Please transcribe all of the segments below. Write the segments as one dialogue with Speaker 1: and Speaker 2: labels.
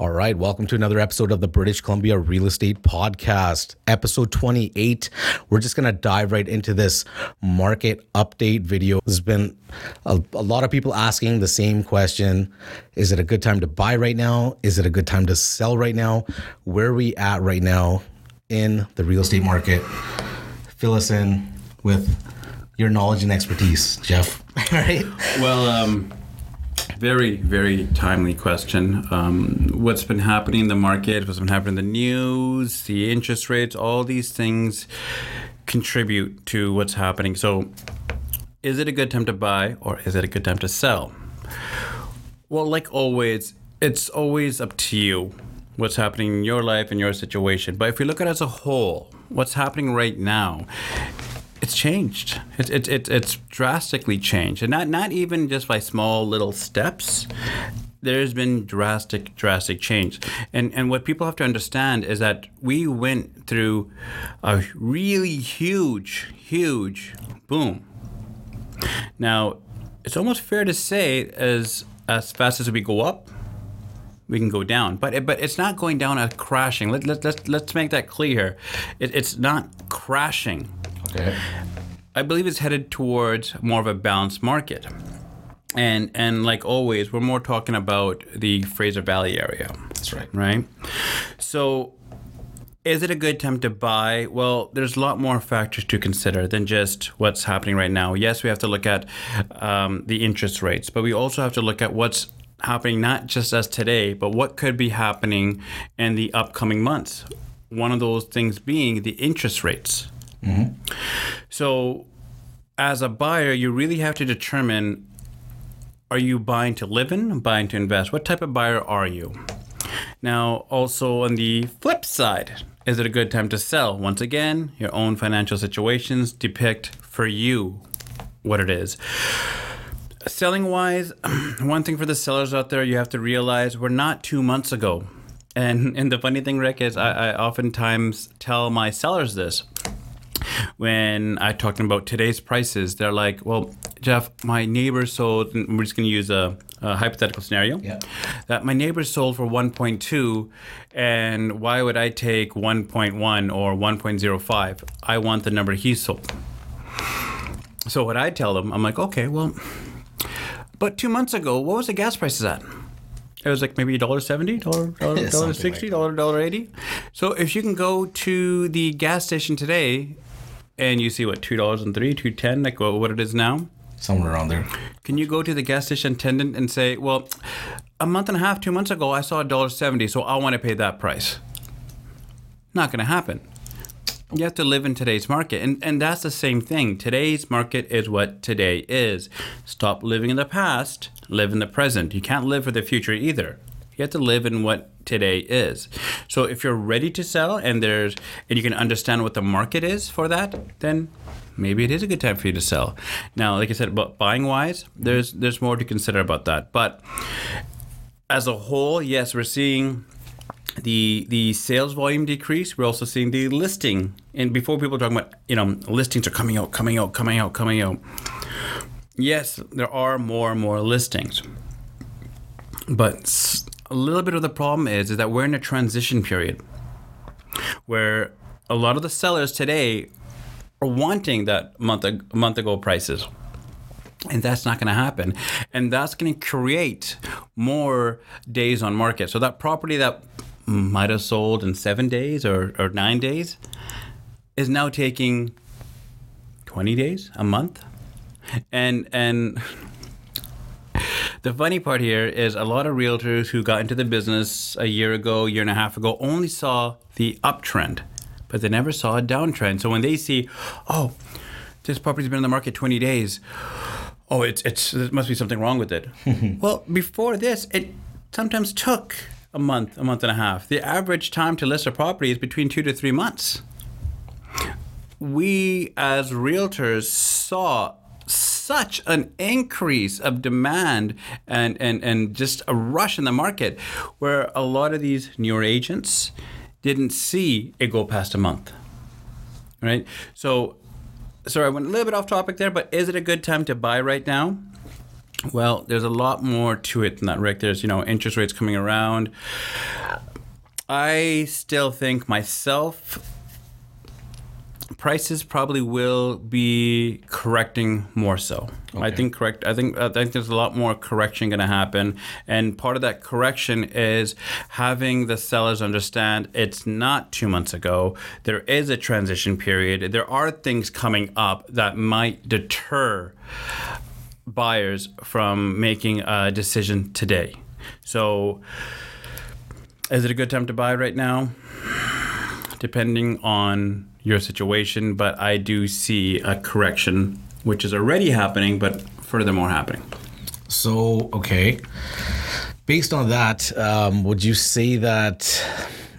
Speaker 1: All right, welcome to another episode of the British Columbia Real Estate Podcast, episode 28. We're just going to dive right into this market update video. There's been a, a, lot of people asking the same question Is it a good time to buy right now? Is it a good time to sell right now? Where are we at right now in the real estate market? Fill us in with your knowledge and expertise, Jeff. All right.
Speaker 2: Well, um, very, very timely question. Um, what's been happening in the market, what's been happening in the news, the interest rates, all these things contribute to what's happening. So, is it a good time to buy or is it a good time to sell? Well, like always, it's always up to you what's happening in your life and your situation. But if you look at it as a whole, what's happening right now, it's changed. It's it's it's, it's drastically changed, and not not even just by small little steps. There's been drastic drastic change, and and what people have to understand is that we went through a really huge huge boom. Now, it's almost fair to say as as fast as we go up, we can go down. But it, but it's not going down as crashing. Let, let, let's, let's make that clear. It, it's not crashing. Okay. I believe it's headed towards more of a balanced market. And and like always, we're more talking about the Fraser Valley area.
Speaker 1: That's right.
Speaker 2: Right? So is it a good time to buy? Well, there's a lot more factors to consider than just what's happening right now. Yes, we have to look at um, the interest rates, but we also have to look at what's happening not just as today, but what could be happening in the upcoming months. One of those things being the interest rates. Mm-hmm. So, as a buyer, you really have to determine are you buying to live in, buying to invest? What type of buyer are you? Now, also on the flip side, is it a good time to sell? Once again, your own financial situations depict for you what it is. Selling wise, one thing for the sellers out there, you have to realize we're not two months ago. And, and the funny thing, Rick, is I, I oftentimes tell my sellers this when I talking about today's prices, they're like, "Well, Jeff, my neighbor sold. we're just going to use a, a, hypothetical scenario. Yeah. That my neighbor sold for 1.2, and why would I take 1.1 or 1.05? I want the number he sold. So what I tell them, I'm like, okay, well, but two months ago, what was the gas prices at? It was like maybe dollar seventy, dollar dollar sixty, dollar dollar eighty. So if you can go to the gas station today and you see what two dollars and three, two ten, like what it is now.
Speaker 1: Somewhere around there.
Speaker 2: Can you go to the gas station attendant and say, "Well, a month and a half, two months ago, I saw a dollar seventy, so I want to pay that price." Not going to happen. You have to live in today's market, and and that's the same thing. Today's market is what today is. Stop living in the past, live in the present. You can't live for the future either. You have to live in what today is. So if you're ready to sell and there's and you can understand what the market is for that, then maybe it is a good time for you to sell. Now, like I said, about buying wise, there's there's more to consider about that. But as a whole, yes, we're seeing the the sales volume decrease. We're also seeing the listing. And before people talking about, you know, listings are coming out, coming out, coming out, coming out. Yes, there are more and more listings. But a little bit of the problem is is that we're in a transition period where a lot of the sellers today are wanting that month month ago prices. And that's not going to happen. And that's going to create more days on market. So that property that might have sold in seven days or, or nine days is now taking 20 days a month. And and the funny part here is a lot of realtors who got into the business a year ago, year and a half ago, only saw the uptrend, but they never saw a downtrend. So when they see, oh, this property's been on the market 20 days, oh, it's it's there must be something wrong with it. well, before this, it sometimes took a month, a month and a half. The average time to list a property is between two to three months. We as realtors saw such an increase of demand and, and, and just a rush in the market where a lot of these newer agents didn't see it go past a month. Right? So, sorry, I went a little bit off topic there, but is it a good time to buy right now? Well, there's a lot more to it than that, Rick. There's, you know, interest rates coming around. I still think myself prices probably will be correcting more so. I think correct. I think uh, I think there's a lot more correction going to happen, and part of that correction is having the sellers understand it's not two months ago. There is a transition period. There are things coming up that might deter buyers from making a decision today. So, is it a good time to buy right now? Depending on your situation, but I do see a correction, which is already happening, but furthermore happening.
Speaker 1: So, okay. Based on that, um, would you say that?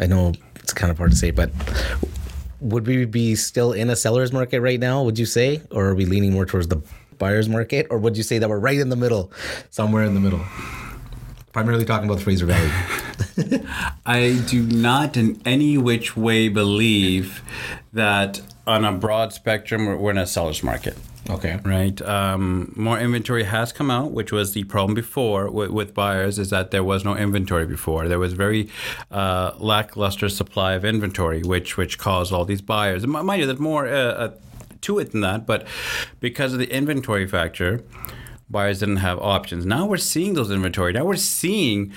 Speaker 1: I know it's kind of hard to say, but would we be still in a seller's market right now? Would you say, or are we leaning more towards the buyer's market, or would you say that we're right in the middle, somewhere in the middle? Primarily talking about the Fraser Valley.
Speaker 2: I do not in any which way believe that on a broad spectrum we're- we're in a seller's market.
Speaker 1: Okay.
Speaker 2: right? Um, more inventory has come out, which was the problem before with, with buyers, is that there was no inventory before. There was very uh, lackluster supply of inventory, which which caused all these buyers. And mind you, there's more uh, uh, to it than that, but because of the inventory factor, buyers didn't have options. Now we're seeing those inventory. Now we're seeing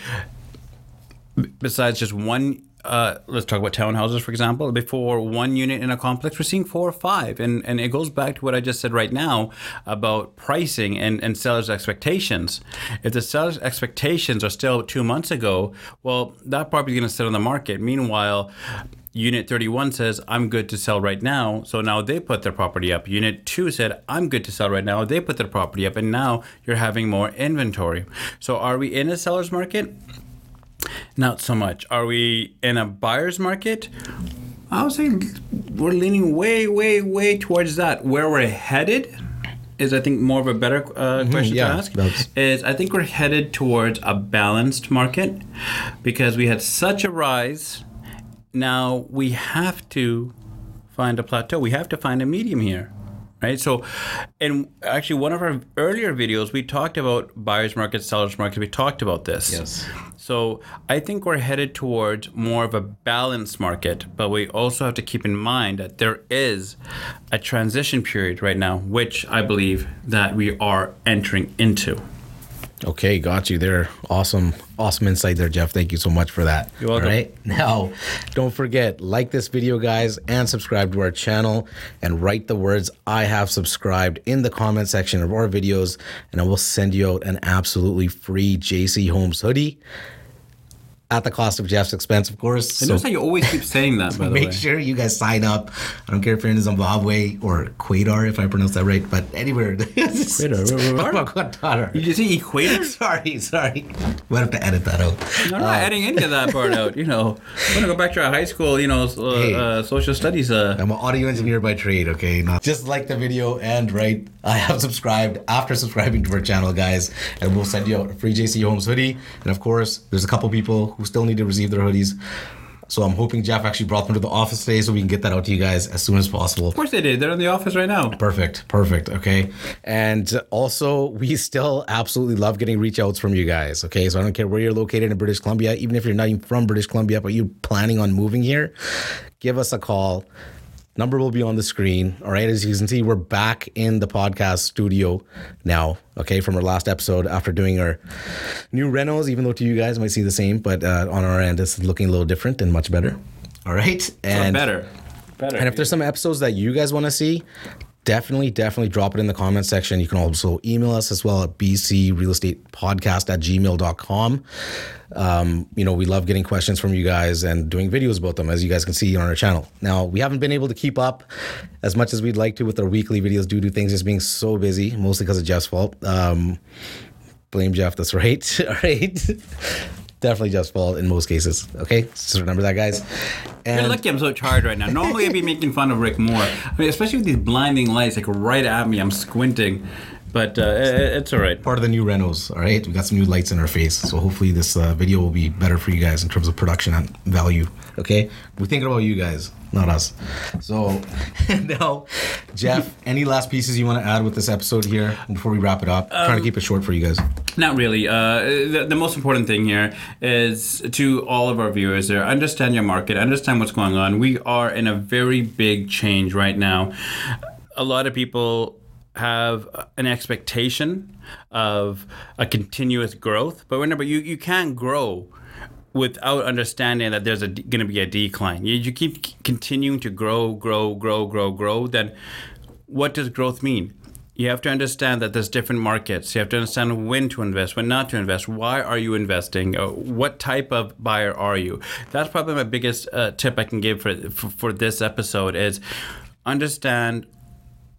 Speaker 2: besides just one uh, let's talk about townhouses for example before one unit in a complex we're seeing four or five and and it goes back to what i just said right now about pricing and and sellers expectations if the sellers expectations are still two months ago well that property is going to sit on the market meanwhile Unit 31 says, I'm good to sell right now. So now they put their property up. Unit 2 said, I'm good to sell right now. They put their property up. And now you're having more inventory. So are we in a seller's market? Not so much. Are we in a buyer's market? I would say we're leaning way, way, way towards that. Where we're headed is, I think, more of a better uh, question
Speaker 1: yeah,
Speaker 2: to ask.
Speaker 1: that's-
Speaker 2: Is I think we're headed towards a balanced market because we had such a rise. Now we have to find a plateau. We have to find a medium here. Right. So, and actually, one of our earlier videos, we talked about buyer's market, seller's market. We talked about this.
Speaker 1: Yes.
Speaker 2: So I think we're headed towards more of a balanced market, but we also have to keep in mind that there is a transition period right now, which I believe that we are entering into.
Speaker 1: Okay, got you there. Awesome, awesome insight there, Jeff. Thank you so much for that.
Speaker 2: You're welcome.
Speaker 1: All right. Now, don't forget, like this video, guys, and subscribe to our channel and write the words I have subscribed in the comment section of our videos, and I will send you out an absolutely free JC Homes hoodie at the cost of Jeff's expense, of course.
Speaker 2: I notice how you always keep saying that, by the way.
Speaker 1: Make sure you guys sign up. I don't care if you're in Zimbabwe or Quadar, if I pronounce that right, but anywhere.
Speaker 2: Quadar, where- where-
Speaker 1: Quadar.
Speaker 2: Did you see equator?
Speaker 1: Sorry, sorry. We'll have to edit that out.
Speaker 2: No, I'm not adding any of that part out. You know, I'm gonna go back to our high school, you know, uh,
Speaker 1: Hey.
Speaker 2: uh, social studies. Uh,
Speaker 1: I'm an audio engineer by trade, okay? Not just like the video and right. I have subscribed after subscribing to our channel, guys, and we'll send you out a free JC Homes hoodie. And of course, there's a couple people who still need to receive their hoodies. So I'm hoping Jeff actually brought them to the office today so we can get that out to you guys as soon as possible.
Speaker 2: of course they did. They're in the office right now.
Speaker 1: Perfect, perfect. Okay. And also, we still absolutely love getting reach outs from you guys. Okay. So I don't care where you're located in British Columbia, even if you're not even from British Columbia, but you're planning on moving here, give us a call. Number will be on the screen. All right. As you can see, we're back in the podcast studio now. Okay. From our last episode after doing our new renos, even though to you guys it might seem the same, but uh, on our end, it's looking a little different and much better. All right. And
Speaker 2: better, better.
Speaker 1: and if there's some episodes that you guys want to see, definitely, definitely drop it in the comment section. You can also email us as well at bcrealestatepodcast at gmail.com. Um, you know, we love getting questions from you guys and doing videos about them, as you guys can see on our channel. Now, we haven't been able to keep up as much as we'd like to with our weekly videos due to things just being so busy, mostly because of Jeff's fault. Um, blame Jeff, that's right. All right. Definitely Jeff's fault in most cases. Okay, just remember that, guys.
Speaker 2: You're
Speaker 1: And
Speaker 2: lucky I'm so tired right now. Normally I'd be making fun of Rick more. I mean, especially with these blinding lights, like right at me. I'm squinting. but uh, it's all right.
Speaker 1: Part of the new Renos, all right? We got some new lights in our face. So hopefully this uh, video will be better for you guys in terms of production and value, okay? We're thinking about you guys, not us. So now, Jeff, any last pieces you want to add with this episode here before we wrap it up? Trying to keep it short for you guys.
Speaker 2: Not really. Uh, the, the most important thing here is to all of our viewers there understand your market, understand what's going on. We are in a very big change right now. A lot of people have an expectation of a continuous growth, but remember, you, you can't grow without understanding that there's going to be a decline. You, you keep continuing to grow, grow, grow, grow, grow, then what does growth mean? You have to understand that there's different markets. You have to understand when to invest, when not to invest. Why are you investing? Uh, what type of buyer are you? That's probably my biggest uh, tip I can give for, for for this episode is understand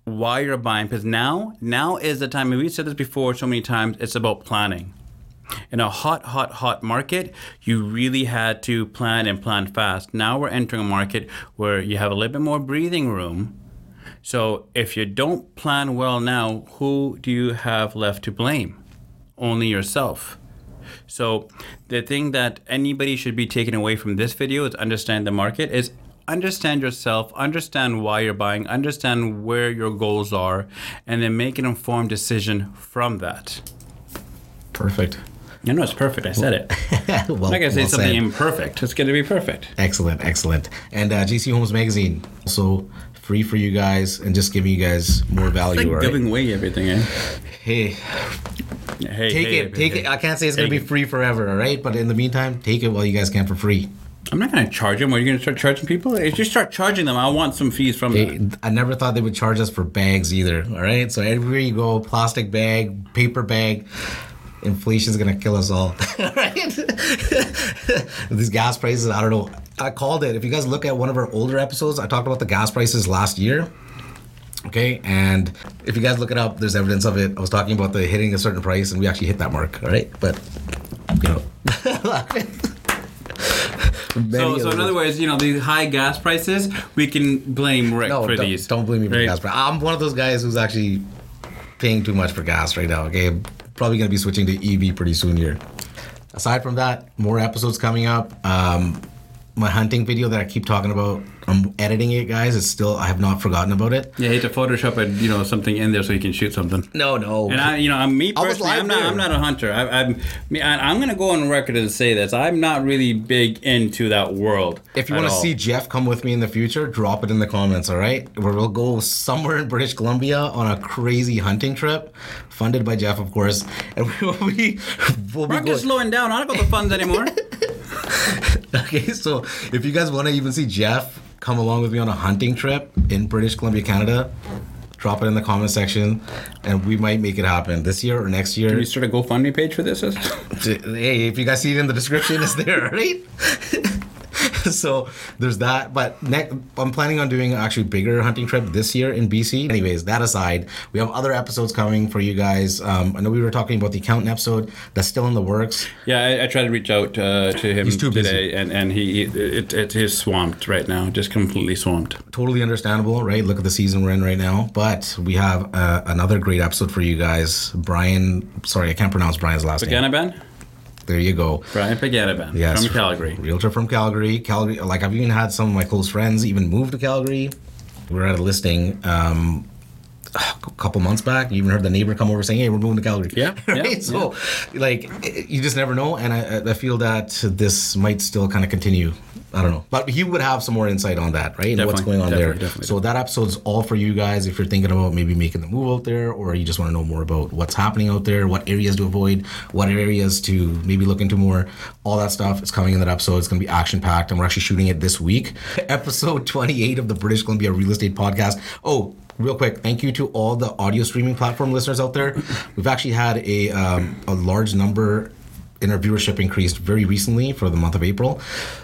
Speaker 2: why you're buying because now now is the time. And we've said this before so many times. It's about planning. In a hot, hot, hot market, you really had to plan and plan fast. Now we're entering a market where you have a little bit more breathing room. So if you don't plan well now, who do you have left to blame? Only yourself. So the thing that anybody should be taking away from this video is understand the market is understand yourself, understand why you're buying, understand where your goals are, and then make an informed decision from that.
Speaker 1: Perfect.
Speaker 2: You know, it's perfect. I said it.
Speaker 1: well,
Speaker 2: I'm not gonna say
Speaker 1: well
Speaker 2: something
Speaker 1: said.
Speaker 2: imperfect. It's gonna be perfect.
Speaker 1: Excellent, excellent. And uh, JC Homes Magazine also free for you guys and just giving you guys more value.
Speaker 2: Like
Speaker 1: all right?
Speaker 2: giving away everything, eh?
Speaker 1: Hey,
Speaker 2: Hey,
Speaker 1: take
Speaker 2: hey,
Speaker 1: it, take
Speaker 2: hey.
Speaker 1: it. I can't say it's gonna be free forever, all right? But in the meantime, take it while you guys can for free.
Speaker 2: I'm not gonna charge them. Are you gonna start charging people? If you start charging them, I want some fees from
Speaker 1: They,
Speaker 2: that.
Speaker 1: I never thought they would charge us for bags either. All right, so everywhere you go, plastic bag, paper bag. Inflation's gonna kill us all. All right? These gas prices, I don't know. I called it. If you guys look at one of our older episodes, I talked about the gas prices last year. Okay, and if you guys look it up, there's evidence of it. I was talking about the hitting a certain price, and we actually hit that mark. All right, but you know.
Speaker 2: So, so in other words, you know, these high gas prices, we can blame Rick
Speaker 1: no,
Speaker 2: for
Speaker 1: don't,
Speaker 2: these.
Speaker 1: don't blame me for
Speaker 2: right?
Speaker 1: gas price. I'm one of those guys who's actually paying too much for gas right now. Okay, probably gonna be switching to EV pretty soon here. Aside from that, more episodes coming up. Um, my hunting video that I keep talking about, I'm editing it, guys. It's still I have not forgotten about it.
Speaker 2: Yeah, hate to Photoshop a, you know something in there so you can shoot something.
Speaker 1: No, no.
Speaker 2: And I, you know, I'm me personally. I'm not.
Speaker 1: there.
Speaker 2: I'm not a hunter. I, I'm. me- I- I'm gonna go on record and say this. I'm not really big into that world.
Speaker 1: If you want to see Jeff come with me in the future, drop it in the comments, all right? Where we'll go somewhere in British Columbia on a crazy hunting trip, funded by Jeff, of course. And we'll be, we'll be
Speaker 2: Mark
Speaker 1: going,
Speaker 2: is slowing down. I don't got the funds anymore.
Speaker 1: Okay, so if you guys want to even see Jeff come along with me on a hunting trip in British Columbia, Canada, drop it in the comment section, and we might make it happen this year or next year.
Speaker 2: Can you start a GoFundMe page for this?
Speaker 1: Hey, if you guys see it in the description, it's there, right? so there's that. But next, I'm planning on doing actually bigger hunting trip this year in BC. Anyways, that aside, we have other episodes coming for you guys. Um, I know we were talking about the accountant episode that's still in the works.
Speaker 2: Yeah, I, I tried to reach out uh, to him
Speaker 1: He's too busy.
Speaker 2: today, and and he it, it is swamped right now, just completely swamped.
Speaker 1: Totally understandable, right? Look at the season we're in right now. But we have uh, another great episode for you guys. Brian, sorry, I can't pronounce Brian's last name.
Speaker 2: Paganaban,
Speaker 1: There you go.
Speaker 2: Brian Paganaban
Speaker 1: Yes.
Speaker 2: from Calgary.
Speaker 1: Realtor from Calgary. Calgary, like I've even had some of my close friends even move to Calgary. We were at a listing um, a couple months back. You even heard the neighbor come over saying, "Hey, we're moving to Calgary."
Speaker 2: Yeah, yeah,
Speaker 1: right? So, like, you just never know, and I, I feel that this might still kind of continue. I don't know, but he would have some more insight on that, right? And what's going on there.
Speaker 2: definitely, definitely.
Speaker 1: So that episode's all for you guys if you're thinking about maybe making the move out there, or you just want to know more about what's happening out there, what areas to avoid, what areas to maybe look into more. All that stuff is coming in that episode. It's going to be action packed, and we're actually shooting it this week. Episode 28 of the British Columbia Real Estate Podcast. Oh. Real quick, thank you to all the audio streaming platform listeners out there. We've actually had a um, a large number in our viewership increased very recently for the month of April.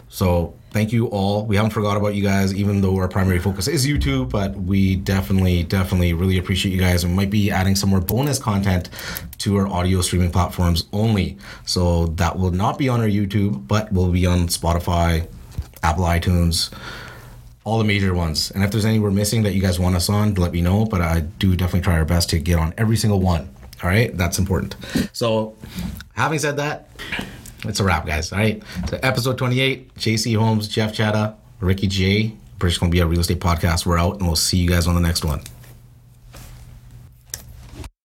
Speaker 1: So thank you all. We haven't forgot about you guys, even though our primary focus is YouTube, but we definitely, definitely really appreciate you guys and might be adding some more bonus content to our audio streaming platforms only. So that will not be on our YouTube, but will be on Spotify, Apple iTunes, all the major ones. And if there's any we're missing that you guys want us on, let me know. But I do definitely try our best to get on every single one. All right, that's important. So, having said that, it's a wrap, guys. All right, so episode 28, JC Homes, Jeff Chadha, Ricky J, British Columbia Real Estate Podcast. We're out, and we'll see you guys on the next one.